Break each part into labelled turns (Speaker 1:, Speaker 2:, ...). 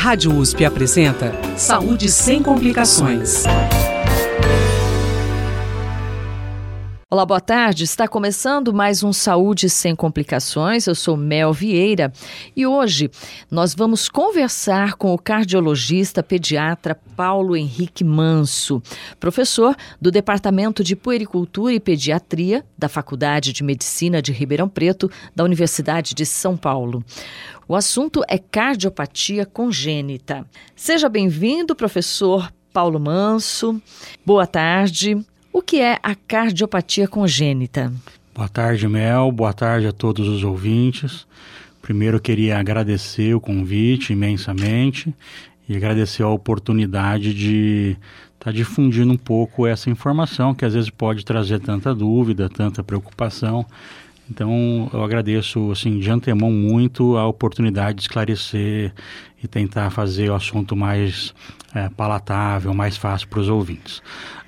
Speaker 1: Rádio USP apresenta Saúde sem complicações.
Speaker 2: Olá, boa tarde. Está começando mais um Saúde Sem Complicações. Eu sou Mel Vieira e hoje nós vamos conversar com o cardiologista pediatra Paulo Henrique Manso, professor do Departamento de Puericultura e Pediatria da Faculdade de Medicina de Ribeirão Preto, da Universidade de São Paulo. O assunto é cardiopatia congênita. Seja bem-vindo, professor Paulo Manso. Boa tarde. O que é a cardiopatia congênita?
Speaker 3: Boa tarde, Mel. Boa tarde a todos os ouvintes. Primeiro, queria agradecer o convite imensamente e agradecer a oportunidade de estar tá difundindo um pouco essa informação que às vezes pode trazer tanta dúvida, tanta preocupação. Então, eu agradeço assim de antemão muito a oportunidade de esclarecer e tentar fazer o assunto mais é, palatável, mais fácil para os ouvintes.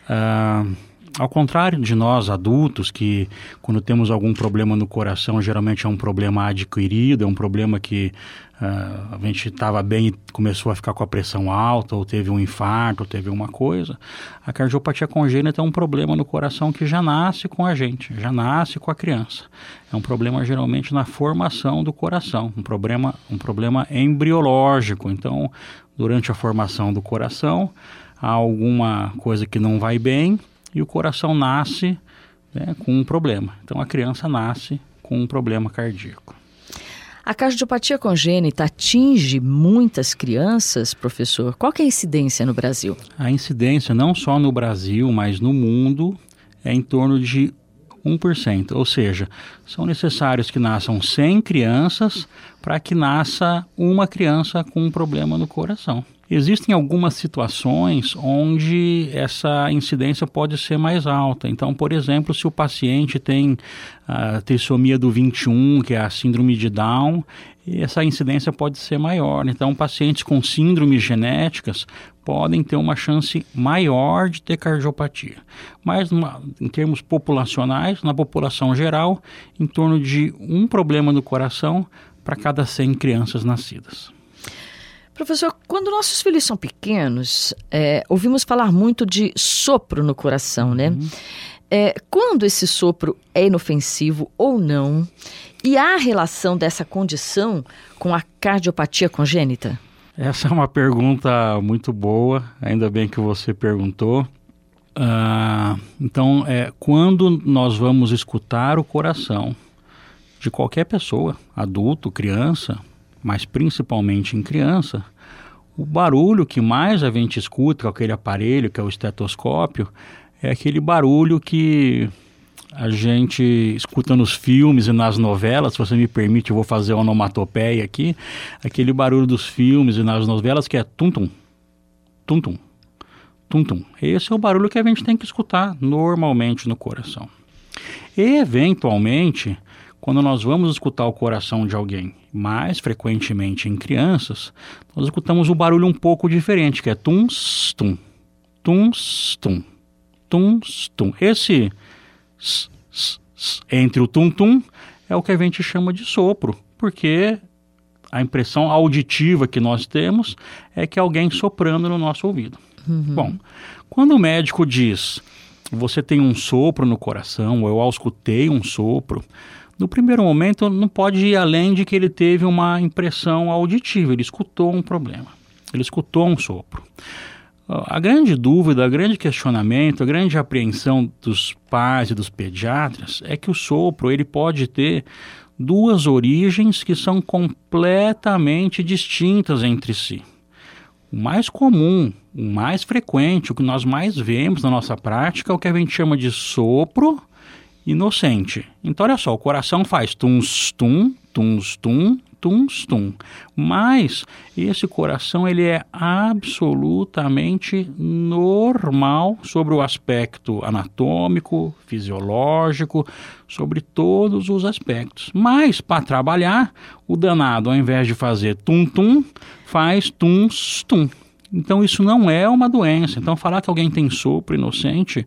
Speaker 3: Uh, ao contrário de nós adultos, que quando temos algum problema no coração, geralmente é um problema adquirido, é um problema que uh, a gente estava bem e começou a ficar com a pressão alta, ou teve um infarto, ou teve uma coisa. A cardiopatia congênita é um problema no coração que já nasce com a gente, já nasce com a criança. É um problema geralmente na formação do coração, um problema, um problema embriológico. Então, durante a formação do coração, há alguma coisa que não vai bem e o coração nasce né, com um problema. Então a criança nasce com um problema cardíaco.
Speaker 2: A cardiopatia congênita atinge muitas crianças, professor? Qual é a incidência no Brasil?
Speaker 3: A incidência, não só no Brasil, mas no mundo, é em torno de 1%. Ou seja, são necessários que nasçam 100 crianças para que nasça uma criança com um problema no coração. Existem algumas situações onde essa incidência pode ser mais alta. Então, por exemplo, se o paciente tem a trissomia do 21, que é a síndrome de Down, essa incidência pode ser maior. Então, pacientes com síndromes genéticas podem ter uma chance maior de ter cardiopatia. Mas, em termos populacionais, na população geral, em torno de um problema no coração para cada 100 crianças nascidas.
Speaker 2: Professor, quando nossos filhos são pequenos, é, ouvimos falar muito de sopro no coração, né? Uhum. É, quando esse sopro é inofensivo ou não? E há relação dessa condição com a cardiopatia congênita?
Speaker 3: Essa é uma pergunta muito boa, ainda bem que você perguntou. Uh, então, é, quando nós vamos escutar o coração de qualquer pessoa, adulto, criança, mas principalmente em criança, o barulho que mais a gente escuta com aquele aparelho, que é o estetoscópio, é aquele barulho que a gente escuta nos filmes e nas novelas, se você me permite, eu vou fazer uma onomatopeia aqui, aquele barulho dos filmes e nas novelas que é tum-tum, tum-tum, tum-tum. Esse é o barulho que a gente tem que escutar normalmente no coração. E, eventualmente, quando nós vamos escutar o coração de alguém, mais frequentemente em crianças, nós escutamos um barulho um pouco diferente, que é tum-tum, tum-tum, tum-tum. Esse s, s, s, entre o tum-tum é o que a gente chama de sopro, porque a impressão auditiva que nós temos é que é alguém soprando no nosso ouvido. Uhum. Bom, quando o médico diz você tem um sopro no coração, ou eu auscultei um sopro, no primeiro momento, não pode ir além de que ele teve uma impressão auditiva, ele escutou um problema, ele escutou um sopro. A grande dúvida, o grande questionamento, a grande apreensão dos pais e dos pediatras é que o sopro ele pode ter duas origens que são completamente distintas entre si. O mais comum, o mais frequente, o que nós mais vemos na nossa prática é o que a gente chama de sopro inocente. Então, olha só, o coração faz tuns, tum, tuns, tum, tuns, tum. Mas esse coração ele é absolutamente normal sobre o aspecto anatômico, fisiológico, sobre todos os aspectos. Mas para trabalhar, o danado, ao invés de fazer tum, tum, faz tuns, tum. Então isso não é uma doença. Então falar que alguém tem sopro inocente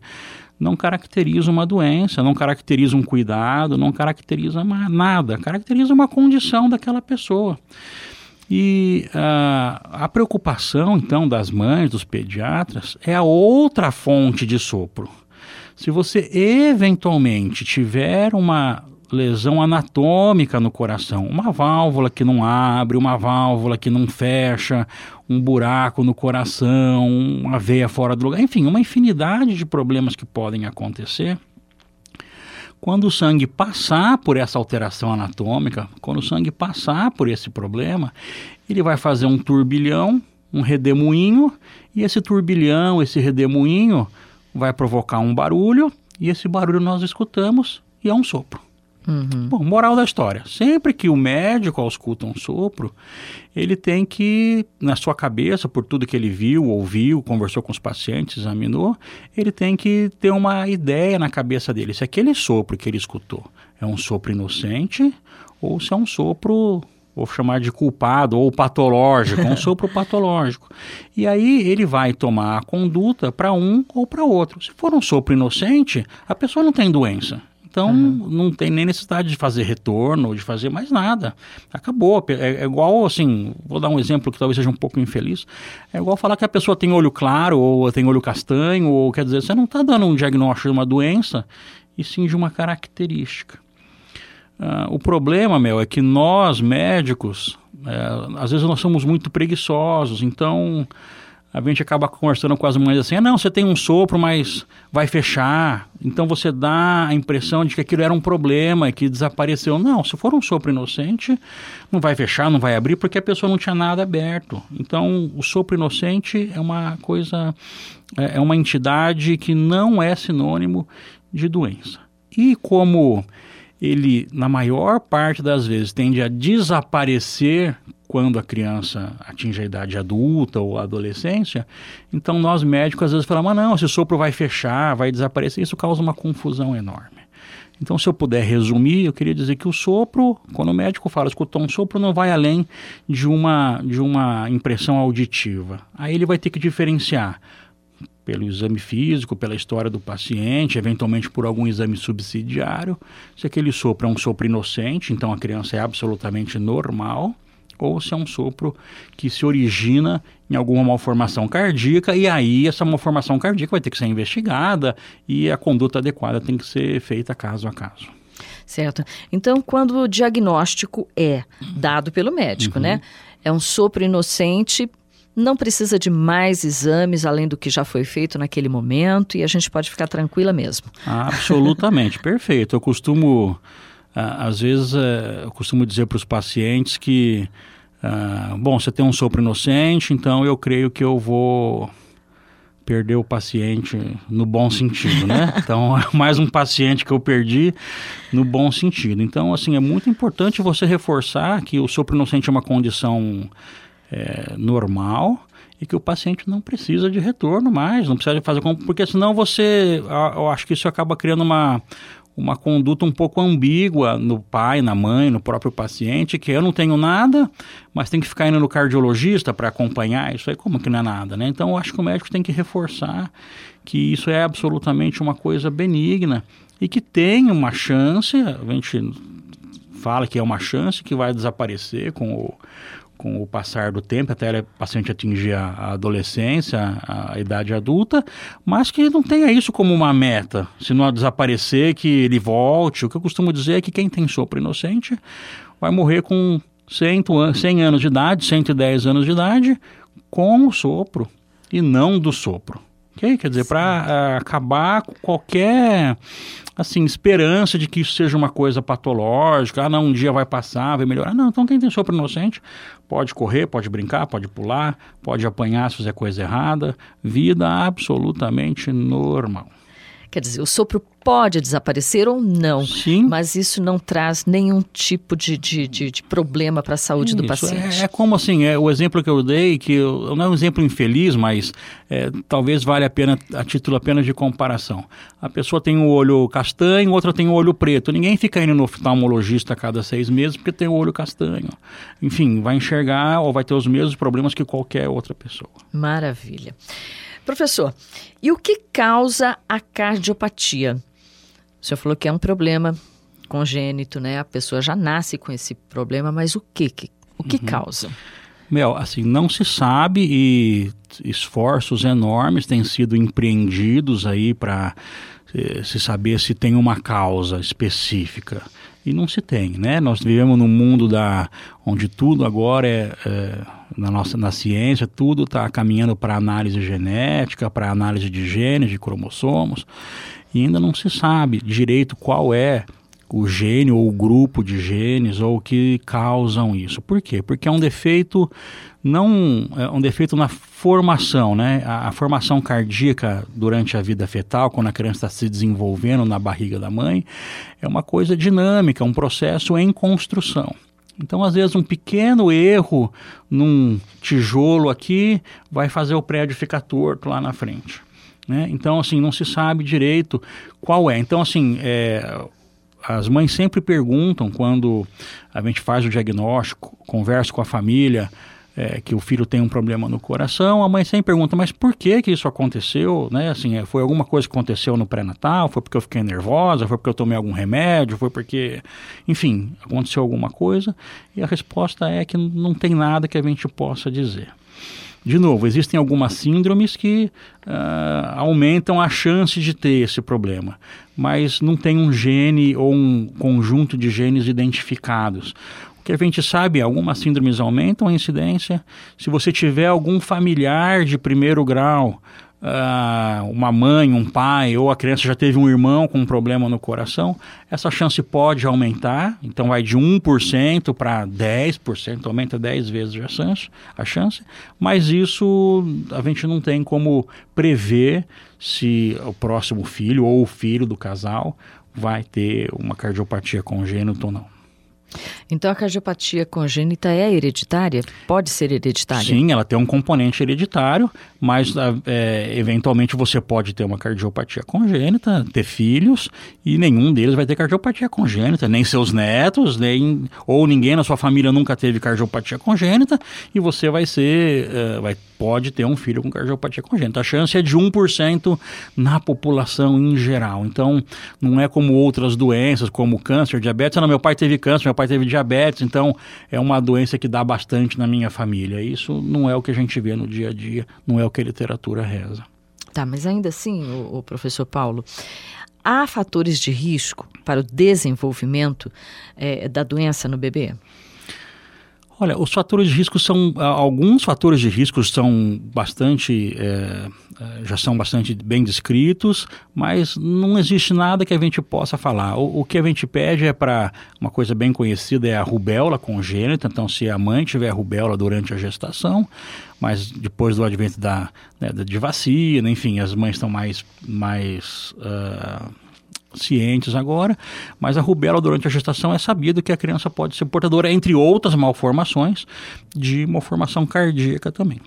Speaker 3: não caracteriza uma doença, não caracteriza um cuidado, não caracteriza nada, caracteriza uma condição daquela pessoa. E uh, a preocupação, então, das mães, dos pediatras, é a outra fonte de sopro. Se você eventualmente tiver uma lesão anatômica no coração, uma válvula que não abre, uma válvula que não fecha, um buraco no coração, uma veia fora do lugar, enfim, uma infinidade de problemas que podem acontecer. Quando o sangue passar por essa alteração anatômica, quando o sangue passar por esse problema, ele vai fazer um turbilhão, um redemoinho, e esse turbilhão, esse redemoinho, vai provocar um barulho, e esse barulho nós escutamos e é um sopro. Uhum. Bom, moral da história: sempre que o médico ausculta um sopro, ele tem que, na sua cabeça, por tudo que ele viu, ouviu, conversou com os pacientes, examinou, ele tem que ter uma ideia na cabeça dele se aquele sopro que ele escutou é um sopro inocente ou se é um sopro vou chamar de culpado ou patológico, um sopro patológico. E aí ele vai tomar a conduta para um ou para outro. Se for um sopro inocente, a pessoa não tem doença. Então uhum. não tem nem necessidade de fazer retorno, de fazer mais nada. Acabou. É, é, igual assim, vou dar um exemplo que talvez seja um pouco infeliz. É igual falar que a pessoa tem olho claro ou tem olho castanho, ou quer dizer, você não está dando um diagnóstico de uma doença, e sim de uma característica. Uh, o problema, Mel, é que nós, médicos, é, às vezes nós somos muito preguiçosos, então a gente acaba conversando com as mães assim, ah, não, você tem um sopro, mas vai fechar. Então você dá a impressão de que aquilo era um problema, que desapareceu. Não, se for um sopro inocente, não vai fechar, não vai abrir, porque a pessoa não tinha nada aberto. Então o sopro inocente é uma coisa, é, é uma entidade que não é sinônimo de doença. E como ele, na maior parte das vezes, tende a desaparecer quando a criança atinge a idade adulta ou adolescência, então nós médicos às vezes falamos, ah, não, esse sopro vai fechar, vai desaparecer, isso causa uma confusão enorme. Então, se eu puder resumir, eu queria dizer que o sopro, quando o médico fala escutar um sopro, não vai além de uma, de uma impressão auditiva. Aí ele vai ter que diferenciar pelo exame físico, pela história do paciente, eventualmente por algum exame subsidiário, se aquele sopro é um sopro inocente, então a criança é absolutamente normal, ou se é um sopro que se origina em alguma malformação cardíaca e aí essa malformação cardíaca vai ter que ser investigada e a conduta adequada tem que ser feita caso a caso.
Speaker 2: Certo. Então, quando o diagnóstico é dado pelo médico, uhum. né? É um sopro inocente, não precisa de mais exames além do que já foi feito naquele momento e a gente pode ficar tranquila mesmo.
Speaker 3: Absolutamente, perfeito. Eu costumo, às vezes, é, eu costumo dizer para os pacientes que, bom, você tem um sopro inocente, então eu creio que eu vou perder o paciente no bom sentido, né? Então, é mais um paciente que eu perdi no bom sentido. Então, assim, é muito importante você reforçar que o sopro inocente é uma condição é, normal e que o paciente não precisa de retorno mais, não precisa fazer porque senão você, eu acho que isso acaba criando uma, uma conduta um pouco ambígua no pai, na mãe, no próprio paciente, que eu não tenho nada, mas tem que ficar indo no cardiologista para acompanhar, isso aí como que não é nada, né? Então eu acho que o médico tem que reforçar que isso é absolutamente uma coisa benigna e que tem uma chance, a gente fala que é uma chance que vai desaparecer com o com o passar do tempo, até o paciente atingir a adolescência, a idade adulta, mas que não tenha isso como uma meta. Se não desaparecer, que ele volte. O que eu costumo dizer é que quem tem sopro inocente vai morrer com 100, 100 anos de idade, 110 anos de idade, com o sopro e não do sopro. Okay? Quer dizer, para uh, acabar com qualquer assim, esperança de que isso seja uma coisa patológica, ah, não, um dia vai passar, vai melhorar. Não, então quem tem sopro inocente pode correr, pode brincar, pode pular, pode apanhar se fizer coisa errada. Vida absolutamente normal.
Speaker 2: Quer dizer, o sopro pode desaparecer ou não,
Speaker 3: Sim.
Speaker 2: mas isso não traz nenhum tipo de, de, de, de problema para a saúde isso, do paciente.
Speaker 3: É, é, como assim, é o exemplo que eu dei, que eu, não é um exemplo infeliz, mas é, talvez valha a pena, a título apenas de comparação. A pessoa tem o olho castanho, outra tem o olho preto. Ninguém fica indo no oftalmologista a cada seis meses porque tem o olho castanho. Enfim, vai enxergar ou vai ter os mesmos problemas que qualquer outra pessoa.
Speaker 2: Maravilha. Professor, e o que causa a cardiopatia? O senhor falou que é um problema congênito, né? A pessoa já nasce com esse problema, mas o que, o que uhum. causa?
Speaker 3: Mel, assim, não se sabe e esforços enormes têm sido empreendidos aí para eh, se saber se tem uma causa específica e não se tem, né? Nós vivemos num mundo da onde tudo agora é, é na nossa na ciência tudo está caminhando para análise genética, para análise de genes, de cromossomos e ainda não se sabe direito qual é o gene ou o grupo de genes ou que causam isso. Por quê? Porque é um defeito não é um defeito na formação, né? A, a, formação cardíaca durante a vida fetal, quando a criança está se desenvolvendo na barriga da mãe, é uma coisa dinâmica, um processo em construção. Então, às vezes, um pequeno erro num tijolo aqui vai fazer o prédio ficar torto lá na frente. Né? Então, assim, não se sabe direito qual é. Então, assim, é, as mães sempre perguntam quando a gente faz o diagnóstico, conversa com a família, é, que o filho tem um problema no coração, a mãe sempre pergunta, mas por que que isso aconteceu, né? Assim, é, foi alguma coisa que aconteceu no pré-natal? Foi porque eu fiquei nervosa? Foi porque eu tomei algum remédio? Foi porque, enfim, aconteceu alguma coisa? E a resposta é que não tem nada que a gente possa dizer. De novo, existem algumas síndromes que uh, aumentam a chance de ter esse problema, mas não tem um gene ou um conjunto de genes identificados que a gente sabe, algumas síndromes aumentam a incidência. Se você tiver algum familiar de primeiro grau, uh, uma mãe, um pai, ou a criança já teve um irmão com um problema no coração, essa chance pode aumentar. Então vai de 1% para 10%, aumenta 10 vezes a chance, a chance. Mas isso a gente não tem como prever se o próximo filho ou o filho do casal vai ter uma cardiopatia congênita ou não.
Speaker 2: Então a cardiopatia congênita é hereditária? Pode ser hereditária?
Speaker 3: Sim, ela tem um componente hereditário, mas ah, é, eventualmente você pode ter uma cardiopatia congênita, ter filhos, e nenhum deles vai ter cardiopatia congênita, nem seus netos, nem ou ninguém na sua família nunca teve cardiopatia congênita, e você vai ser, uh, vai, pode ter um filho com cardiopatia congênita. A chance é de 1% na população em geral. Então, não é como outras doenças, como câncer, diabetes. Ah, não, meu pai teve câncer, meu pai teve diabetes, então é uma doença que dá bastante na minha família. Isso não é o que a gente vê no dia a dia, não é o que a literatura reza.
Speaker 2: Tá, mas ainda assim, o, o professor Paulo, há fatores de risco para o desenvolvimento é, da doença no bebê?
Speaker 3: Olha, os fatores de risco são alguns fatores de risco são bastante é, já são bastante bem descritos, mas não existe nada que a gente possa falar. O, o que a gente pede é para uma coisa bem conhecida é a rubéola congênita. Então, se a mãe tiver rubéola durante a gestação, mas depois do advento da, né, de vacina, enfim, as mães estão mais mais uh, cientes agora, mas a rubéola durante a gestação é sabido que a criança pode ser portadora, entre outras malformações, de malformação cardíaca também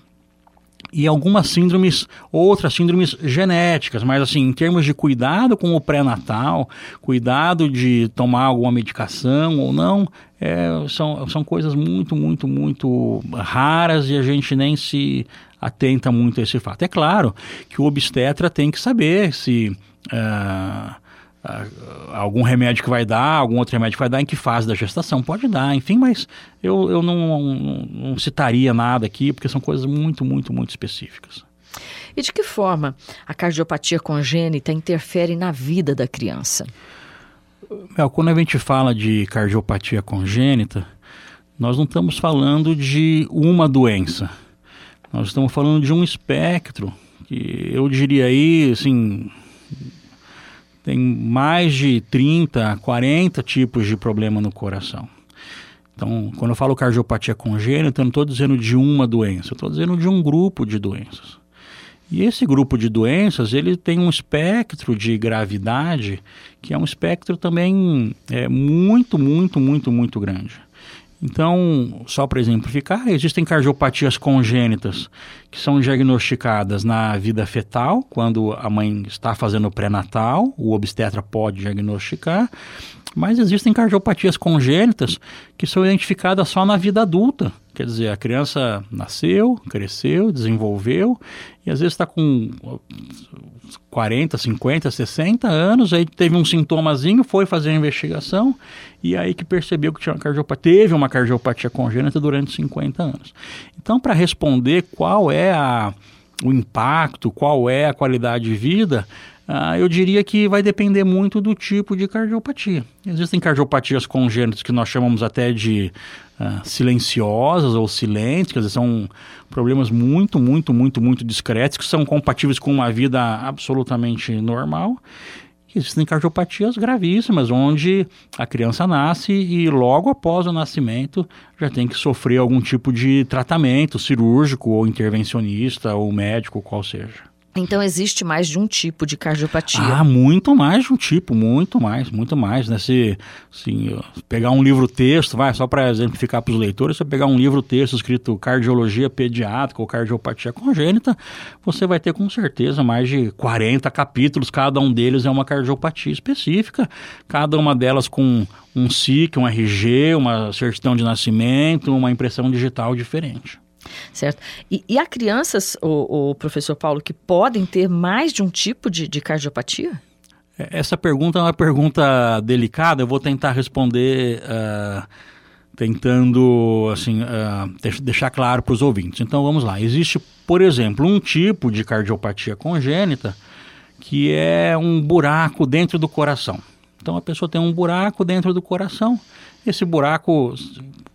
Speaker 3: e algumas síndromes, outras síndromes genéticas, mas assim, em termos de cuidado com o pré-natal, cuidado de tomar alguma medicação ou não, é, são, são coisas muito, muito, muito raras e a gente nem se atenta muito a esse fato. É claro que o obstetra tem que saber se. Uh, algum remédio que vai dar, algum outro remédio que vai dar, em que fase da gestação pode dar, enfim, mas eu, eu não, não, não citaria nada aqui, porque são coisas muito, muito, muito específicas.
Speaker 2: E de que forma a cardiopatia congênita interfere na vida da criança?
Speaker 3: Mel, quando a gente fala de cardiopatia congênita, nós não estamos falando de uma doença. Nós estamos falando de um espectro que eu diria aí, assim, tem mais de 30, 40 tipos de problema no coração. Então, quando eu falo cardiopatia congênita, eu não estou dizendo de uma doença, eu estou dizendo de um grupo de doenças. E esse grupo de doenças, ele tem um espectro de gravidade que é um espectro também é, muito, muito, muito, muito grande. Então, só para exemplificar, existem cardiopatias congênitas que são diagnosticadas na vida fetal, quando a mãe está fazendo pré-natal, o obstetra pode diagnosticar, mas existem cardiopatias congênitas que são identificadas só na vida adulta, Quer dizer, a criança nasceu, cresceu, desenvolveu e às vezes está com 40, 50, 60 anos, aí teve um sintomazinho, foi fazer a investigação e aí que percebeu que tinha uma cardiopatia, teve uma cardiopatia congênita durante 50 anos. Então, para responder qual é a, o impacto, qual é a qualidade de vida, ah, eu diria que vai depender muito do tipo de cardiopatia. Existem cardiopatias congênitas que nós chamamos até de ah, silenciosas ou silentes, quer dizer, são problemas muito, muito, muito, muito discretos, que são compatíveis com uma vida absolutamente normal. Existem cardiopatias gravíssimas, onde a criança nasce e logo após o nascimento já tem que sofrer algum tipo de tratamento cirúrgico ou intervencionista ou médico, qual seja.
Speaker 2: Então existe mais de um tipo de cardiopatia.
Speaker 3: Ah, muito mais de um tipo, muito mais, muito mais, né? Se, se pegar um livro texto, vai, só para exemplificar para os leitores, se pegar um livro texto escrito cardiologia pediátrica ou cardiopatia congênita, você vai ter com certeza mais de 40 capítulos, cada um deles é uma cardiopatia específica, cada uma delas com um SIC, um RG, uma certidão de nascimento, uma impressão digital diferente.
Speaker 2: Certo. E, e há crianças, o, o, professor Paulo, que podem ter mais de um tipo de, de cardiopatia?
Speaker 3: É, essa pergunta é uma pergunta delicada, eu vou tentar responder uh, tentando assim, uh, deixar claro para os ouvintes. Então vamos lá. Existe, por exemplo, um tipo de cardiopatia congênita que é um buraco dentro do coração. Então a pessoa tem um buraco dentro do coração. Esse buraco,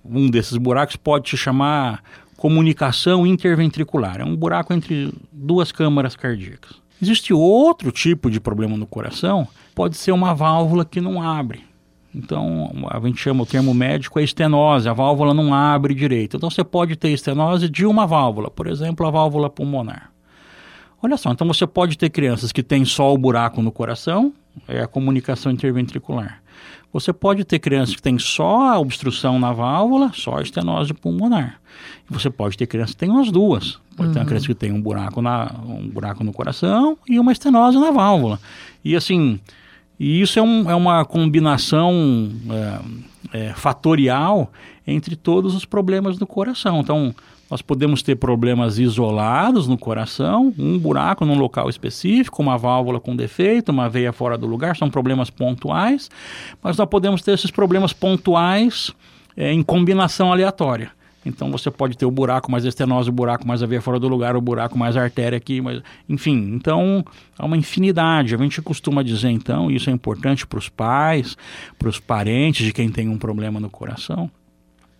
Speaker 3: um desses buracos pode se chamar comunicação interventricular. É um buraco entre duas câmaras cardíacas. Existe outro tipo de problema no coração, pode ser uma válvula que não abre. Então, a gente chama o termo médico é estenose, a válvula não abre direito. Então, você pode ter estenose de uma válvula, por exemplo, a válvula pulmonar. Olha só, então você pode ter crianças que têm só o buraco no coração, é a comunicação interventricular. Você pode ter crianças que têm só a obstrução na válvula, só a estenose pulmonar. Você pode ter crianças que têm as duas. Pode uhum. ter uma uhum. criança que tem um buraco, na, um buraco no coração e uma estenose na válvula. E assim, e isso é, um, é uma combinação é, é, fatorial entre todos os problemas do coração. Então, nós podemos ter problemas isolados no coração, um buraco num local específico, uma válvula com defeito, uma veia fora do lugar, são problemas pontuais, mas nós podemos ter esses problemas pontuais é, em combinação aleatória. Então você pode ter o buraco mais estenose, o buraco mais a veia fora do lugar, o buraco mais artéria aqui, mas, enfim. Então há uma infinidade. A gente costuma dizer então, e isso é importante para os pais, para os parentes de quem tem um problema no coração,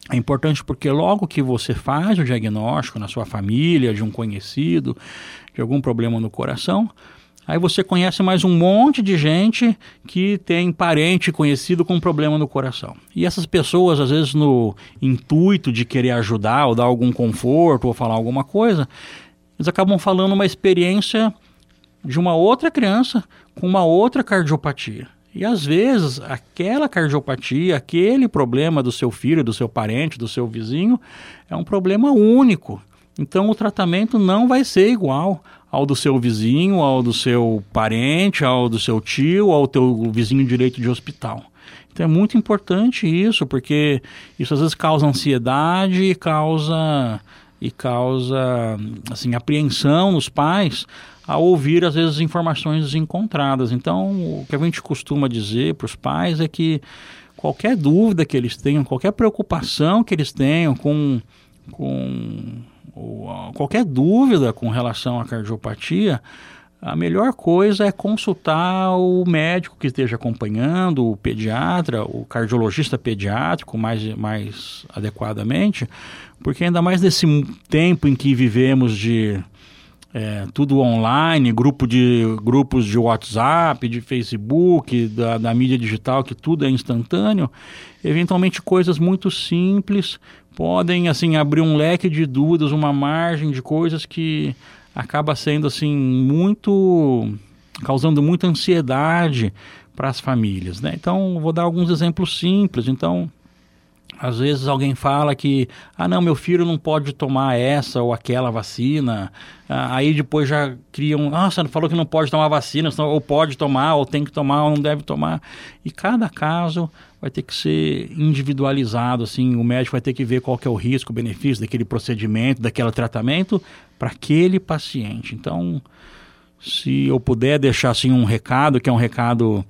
Speaker 3: é importante porque logo que você faz o diagnóstico na sua família, de um conhecido, de algum problema no coração, aí você conhece mais um monte de gente que tem parente conhecido com problema no coração. E essas pessoas, às vezes, no intuito de querer ajudar ou dar algum conforto ou falar alguma coisa, eles acabam falando uma experiência de uma outra criança com uma outra cardiopatia. E às vezes aquela cardiopatia, aquele problema do seu filho, do seu parente, do seu vizinho, é um problema único. Então o tratamento não vai ser igual ao do seu vizinho, ao do seu parente, ao do seu tio, ao teu vizinho direito de hospital. Então é muito importante isso, porque isso às vezes causa ansiedade causa e causa assim apreensão nos pais a ouvir, às vezes, informações desencontradas. Então, o que a gente costuma dizer para os pais é que qualquer dúvida que eles tenham, qualquer preocupação que eles tenham com, com qualquer dúvida com relação à cardiopatia, a melhor coisa é consultar o médico que esteja acompanhando, o pediatra, o cardiologista pediátrico mais, mais adequadamente, porque ainda mais nesse tempo em que vivemos de é, tudo online, grupo de, grupos de WhatsApp, de Facebook, da, da mídia digital, que tudo é instantâneo, eventualmente coisas muito simples podem assim abrir um leque de dúvidas, uma margem de coisas que acaba sendo assim muito causando muita ansiedade para as famílias, né? Então vou dar alguns exemplos simples. Então Às vezes alguém fala que, ah, não, meu filho não pode tomar essa ou aquela vacina. Ah, aí depois já criam, nossa, falou que não pode tomar vacina, ou pode tomar, ou tem que tomar, ou não deve tomar. E cada caso vai ter que ser individualizado, assim, o médico vai ter que ver qual que é o risco, o benefício daquele procedimento, daquele tratamento para aquele paciente. Então, se eu puder deixar assim um recado, que é um recado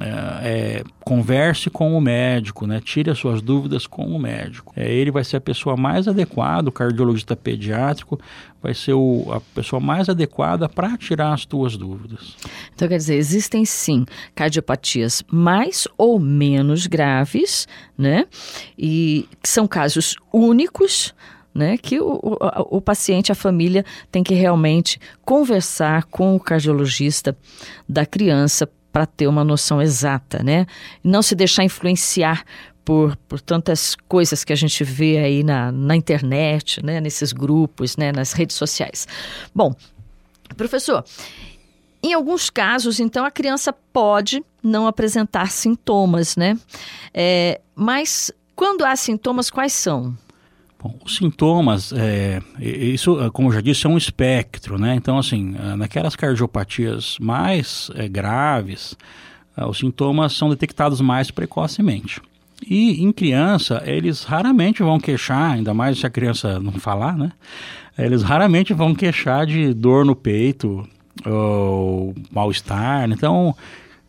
Speaker 3: é, é, converse com o médico, né? tire as suas dúvidas com o médico. É, ele vai ser a pessoa mais adequada, o cardiologista pediátrico vai ser o, a pessoa mais adequada para tirar as tuas dúvidas.
Speaker 2: Então, quer dizer, existem sim cardiopatias mais ou menos graves, né? E são casos únicos, né, que o, o, o, paciente, a família, tem que realmente conversar com o cardiologista da criança para ter uma noção exata, né? Não se deixar influenciar por, por tantas coisas que a gente vê aí na, na internet, né? Nesses grupos, né? Nas redes sociais. Bom, professor, em alguns casos, então, a criança pode não apresentar sintomas, né? É, mas quando há sintomas, quais são?
Speaker 3: Os sintomas, é, isso, como eu já disse, é um espectro, né? Então, assim, é, naquelas cardiopatias mais é, graves, é, os sintomas são detectados mais precocemente. E em criança, eles raramente vão queixar, ainda mais se a criança não falar, né? Eles raramente vão queixar de dor no peito ou mal-estar. Então,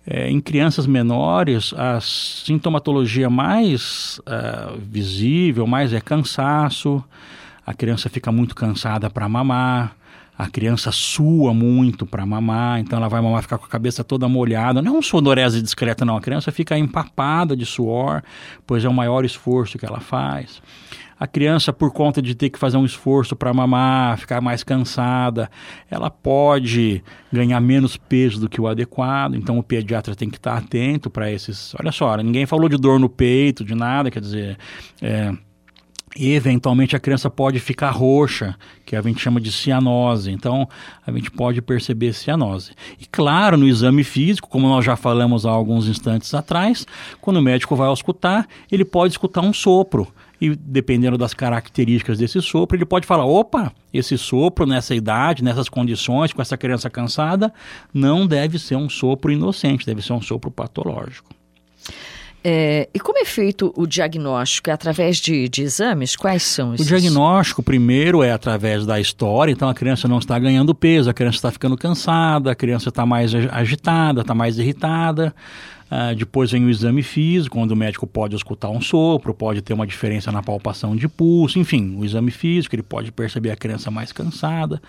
Speaker 3: é, em crianças menores, a sintomatologia mais uh, visível, mais é cansaço, a criança fica muito cansada para mamar, a criança sua muito para mamar, então ela vai mamar ficar com a cabeça toda molhada. Não é um sudorese discreta, não. A criança fica empapada de suor, pois é o maior esforço que ela faz a criança, por conta de ter que fazer um esforço para mamar, ficar mais cansada, ela pode ganhar menos peso do que o adequado. Então, o pediatra tem que estar atento para esses. Olha só, ninguém falou de dor no peito, de nada, quer dizer. É, eventualmente a criança pode ficar roxa, que a gente chama de cianose. Então, a gente pode perceber cianose. E claro, no exame físico, como nós já falamos há alguns instantes atrás, quando o médico vai escutar, ele pode escutar um sopro e dependendo das características desse sopro, ele pode falar: opa, esse sopro nessa idade, nessas condições, com essa criança cansada, não deve ser um sopro inocente, deve ser um sopro patológico.
Speaker 2: É, e como é feito o diagnóstico? É através de, de exames? Quais são esses?
Speaker 3: O diagnóstico, primeiro, é através da história. Então, a criança não está ganhando peso, a criança está ficando cansada, a criança está mais agitada, está mais irritada. Uh, depois vem o exame físico, onde o médico pode escutar um sopro, pode ter uma diferença na palpação de pulso, enfim, o exame físico, ele pode perceber a criança mais cansada.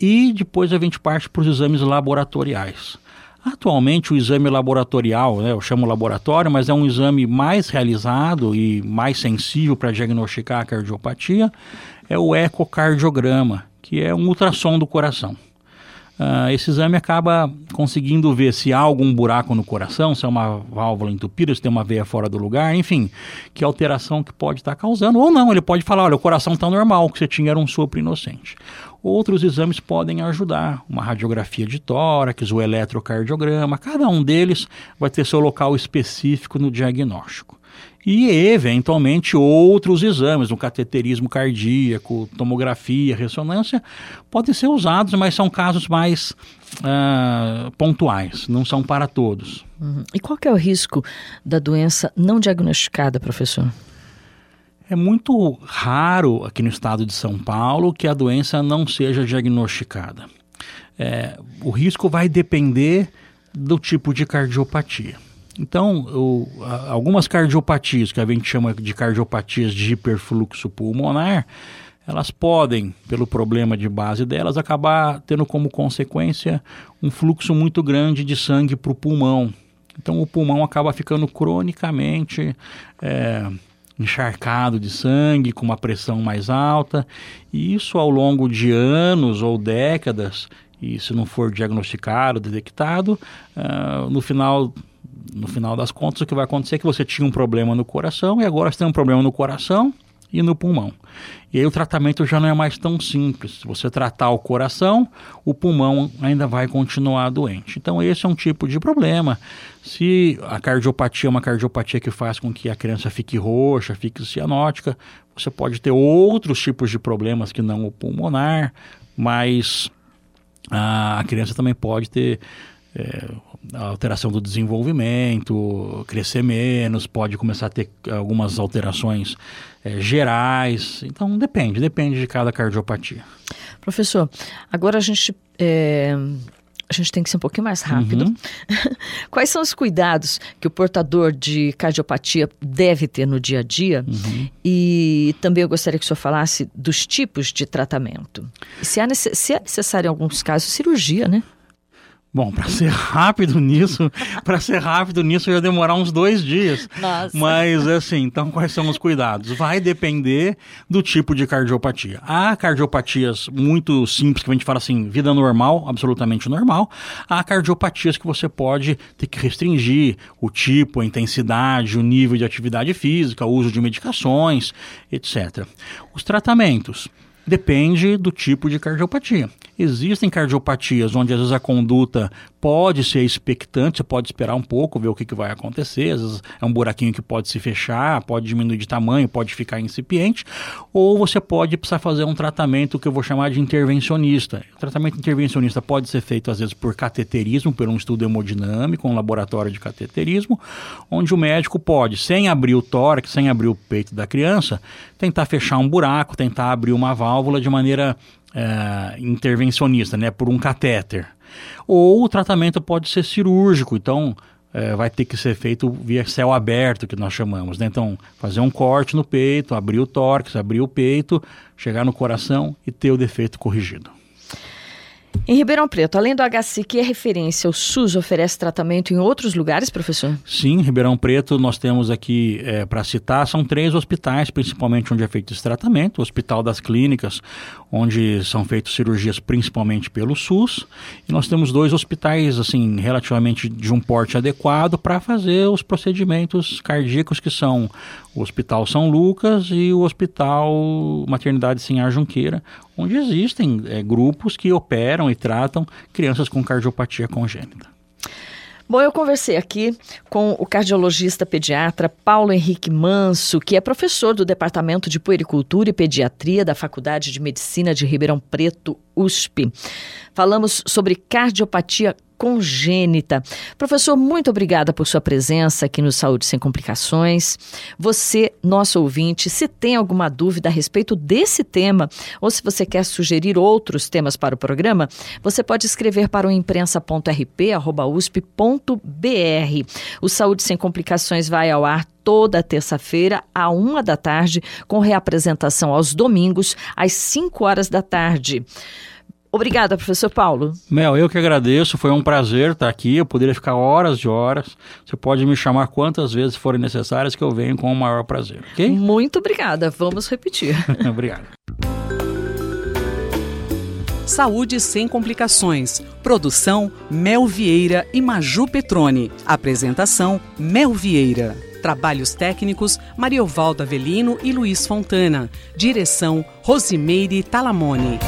Speaker 3: E depois a gente parte para os exames laboratoriais. Atualmente o exame laboratorial, né, eu chamo laboratório, mas é um exame mais realizado e mais sensível para diagnosticar a cardiopatia, é o ecocardiograma, que é um ultrassom do coração. Uh, esse exame acaba conseguindo ver se há algum buraco no coração, se é uma válvula entupida, se tem uma veia fora do lugar, enfim, que alteração que pode estar causando. Ou não, ele pode falar: olha, o coração está normal, o que você tinha era um sopro inocente. Outros exames podem ajudar, uma radiografia de tórax, o eletrocardiograma, cada um deles vai ter seu local específico no diagnóstico e eventualmente outros exames, o cateterismo cardíaco, tomografia, ressonância, podem ser usados, mas são casos mais uh, pontuais, não são para todos.
Speaker 2: Uhum. E qual é o risco da doença não diagnosticada, professor?
Speaker 3: É muito raro aqui no estado de São Paulo que a doença não seja diagnosticada. É, o risco vai depender do tipo de cardiopatia. Então, o, algumas cardiopatias, que a gente chama de cardiopatias de hiperfluxo pulmonar, elas podem, pelo problema de base delas, acabar tendo como consequência um fluxo muito grande de sangue para o pulmão. Então, o pulmão acaba ficando cronicamente é, encharcado de sangue, com uma pressão mais alta, e isso ao longo de anos ou décadas, e se não for diagnosticado, detectado, uh, no final no final das contas, o que vai acontecer é que você tinha um problema no coração e agora você tem um problema no coração e no pulmão. E aí o tratamento já não é mais tão simples. Se você tratar o coração, o pulmão ainda vai continuar doente. Então esse é um tipo de problema. Se a cardiopatia é uma cardiopatia que faz com que a criança fique roxa, fique cianótica, você pode ter outros tipos de problemas que não o pulmonar, mas a criança também pode ter é, alteração do desenvolvimento, crescer menos, pode começar a ter algumas alterações é, gerais. Então depende, depende de cada cardiopatia.
Speaker 2: Professor, agora a gente é, a gente tem que ser um pouquinho mais rápido. Uhum. Quais são os cuidados que o portador de cardiopatia deve ter no dia a dia? Uhum. E também eu gostaria que o senhor falasse dos tipos de tratamento. Se, há se é necessário, em alguns casos, cirurgia, né?
Speaker 3: Bom, para ser rápido nisso, para ser rápido nisso ia demorar uns dois dias. Nossa. Mas assim, então quais são os cuidados? Vai depender do tipo de cardiopatia. Há cardiopatias muito simples que a gente fala assim, vida normal, absolutamente normal. Há cardiopatias que você pode ter que restringir o tipo, a intensidade, o nível de atividade física, o uso de medicações, etc. Os tratamentos depende do tipo de cardiopatia. Existem cardiopatias onde às vezes a conduta pode ser expectante, você pode esperar um pouco, ver o que, que vai acontecer, às vezes é um buraquinho que pode se fechar, pode diminuir de tamanho, pode ficar incipiente, ou você pode precisar fazer um tratamento que eu vou chamar de intervencionista. O tratamento intervencionista pode ser feito às vezes por cateterismo, por um estudo hemodinâmico, um laboratório de cateterismo, onde o médico pode, sem abrir o tórax, sem abrir o peito da criança, tentar fechar um buraco, tentar abrir uma válvula de maneira é, intervencionista, né, por um catéter. Ou o tratamento pode ser cirúrgico, então é, vai ter que ser feito via céu aberto, que nós chamamos. Né? Então, fazer um corte no peito, abrir o tórax, abrir o peito, chegar no coração e ter o defeito corrigido.
Speaker 2: Em Ribeirão Preto, além do HC, que é referência, o SUS oferece tratamento em outros lugares, professor?
Speaker 3: Sim, em Ribeirão Preto nós temos aqui, é, para citar, são três hospitais, principalmente onde é feito esse tratamento. O Hospital das Clínicas, onde são feitas cirurgias principalmente pelo SUS. E nós temos dois hospitais, assim, relativamente de um porte adequado para fazer os procedimentos cardíacos, que são o Hospital São Lucas e o Hospital Maternidade Sinhar Junqueira, onde existem é, grupos que operam e tratam crianças com cardiopatia congênita.
Speaker 2: Bom, eu conversei aqui com o cardiologista pediatra Paulo Henrique Manso, que é professor do Departamento de Puericultura e Pediatria da Faculdade de Medicina de Ribeirão Preto, USP. Falamos sobre cardiopatia congênita. Professor, muito obrigada por sua presença aqui no Saúde Sem Complicações. Você, nosso ouvinte, se tem alguma dúvida a respeito desse tema ou se você quer sugerir outros temas para o programa, você pode escrever para o imprensa.rp.usp.br. O Saúde Sem Complicações vai ao ar toda terça-feira, à uma da tarde, com reapresentação aos domingos, às cinco horas da tarde. Obrigada, professor Paulo.
Speaker 3: Mel, eu que agradeço, foi um prazer estar aqui. Eu poderia ficar horas e horas. Você pode me chamar quantas vezes forem necessárias que eu venho com o maior prazer, ok?
Speaker 2: Muito obrigada, vamos repetir.
Speaker 3: Obrigado.
Speaker 1: Saúde sem complicações. Produção Mel Vieira e Maju Petrone. Apresentação Mel Vieira. Trabalhos técnicos Mariovaldo Avelino e Luiz Fontana. Direção Rosimeire Talamone.